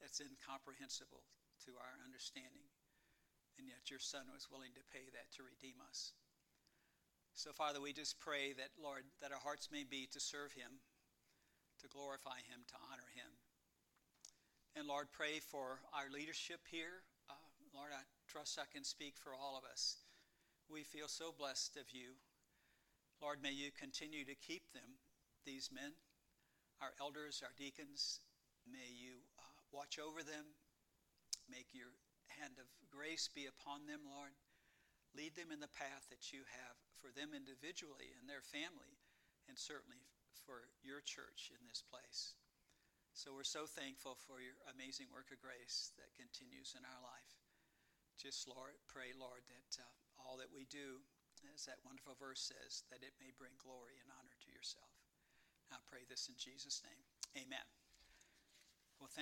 that's incomprehensible to our understanding. And yet your Son was willing to pay that to redeem us. So, Father, we just pray that, Lord, that our hearts may be to serve Him, to glorify Him, to honor Him and Lord, pray for our leadership here. Uh, Lord, I trust I can speak for all of us. We feel so blessed of you. Lord, may you continue to keep them, these men, our elders, our deacons. May you uh, watch over them. Make your hand of grace be upon them, Lord. Lead them in the path that you have for them individually and their family, and certainly for your church in this place. So we're so thankful for your amazing work of grace that continues in our life. Just, Lord, pray, Lord, that uh, all that we do, as that wonderful verse says, that it may bring glory and honor to yourself. I pray this in Jesus' name. Amen.